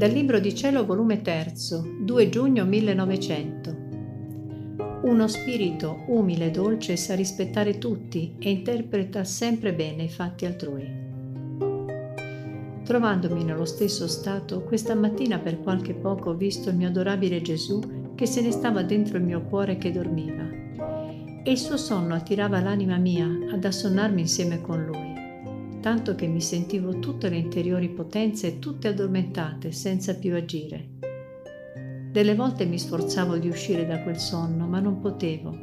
Dal Libro di Cielo, volume 3, 2 giugno 1900. Uno spirito umile e dolce sa rispettare tutti e interpreta sempre bene i fatti altrui. Trovandomi nello stesso stato, questa mattina per qualche poco ho visto il mio adorabile Gesù che se ne stava dentro il mio cuore che dormiva. E il suo sonno attirava l'anima mia ad assonnarmi insieme con lui tanto che mi sentivo tutte le interiori potenze tutte addormentate senza più agire. Delle volte mi sforzavo di uscire da quel sonno, ma non potevo,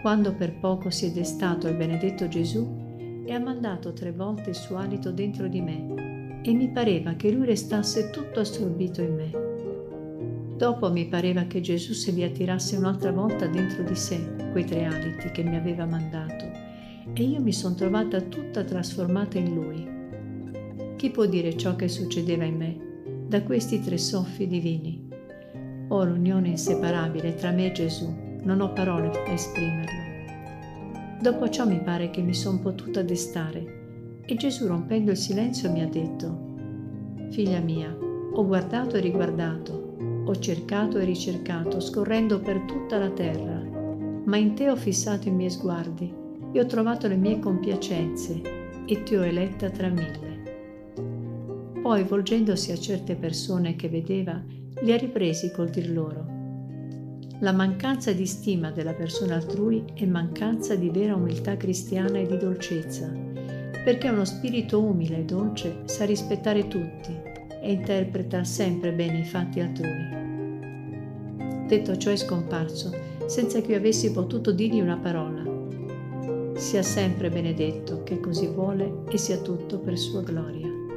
quando per poco si è destato il benedetto Gesù e ha mandato tre volte il suo alito dentro di me e mi pareva che lui restasse tutto assorbito in me. Dopo mi pareva che Gesù se li attirasse un'altra volta dentro di sé, quei tre aliti che mi aveva mandato e io mi sono trovata tutta trasformata in lui. Chi può dire ciò che succedeva in me da questi tre soffi divini? Ho l'unione inseparabile tra me e Gesù, non ho parole da esprimerlo. Dopo ciò mi pare che mi sono potuta destare e Gesù rompendo il silenzio mi ha detto, Figlia mia, ho guardato e riguardato, ho cercato e ricercato, scorrendo per tutta la terra, ma in te ho fissato i miei sguardi e ho trovato le mie compiacenze e ti ho eletta tra mille. Poi, volgendosi a certe persone che vedeva, li ha ripresi col dir loro. La mancanza di stima della persona altrui è mancanza di vera umiltà cristiana e di dolcezza, perché uno spirito umile e dolce sa rispettare tutti e interpreta sempre bene i fatti altrui. Detto ciò è scomparso, senza che io avessi potuto dirgli una parola, sia sempre benedetto che così vuole e sia tutto per sua gloria.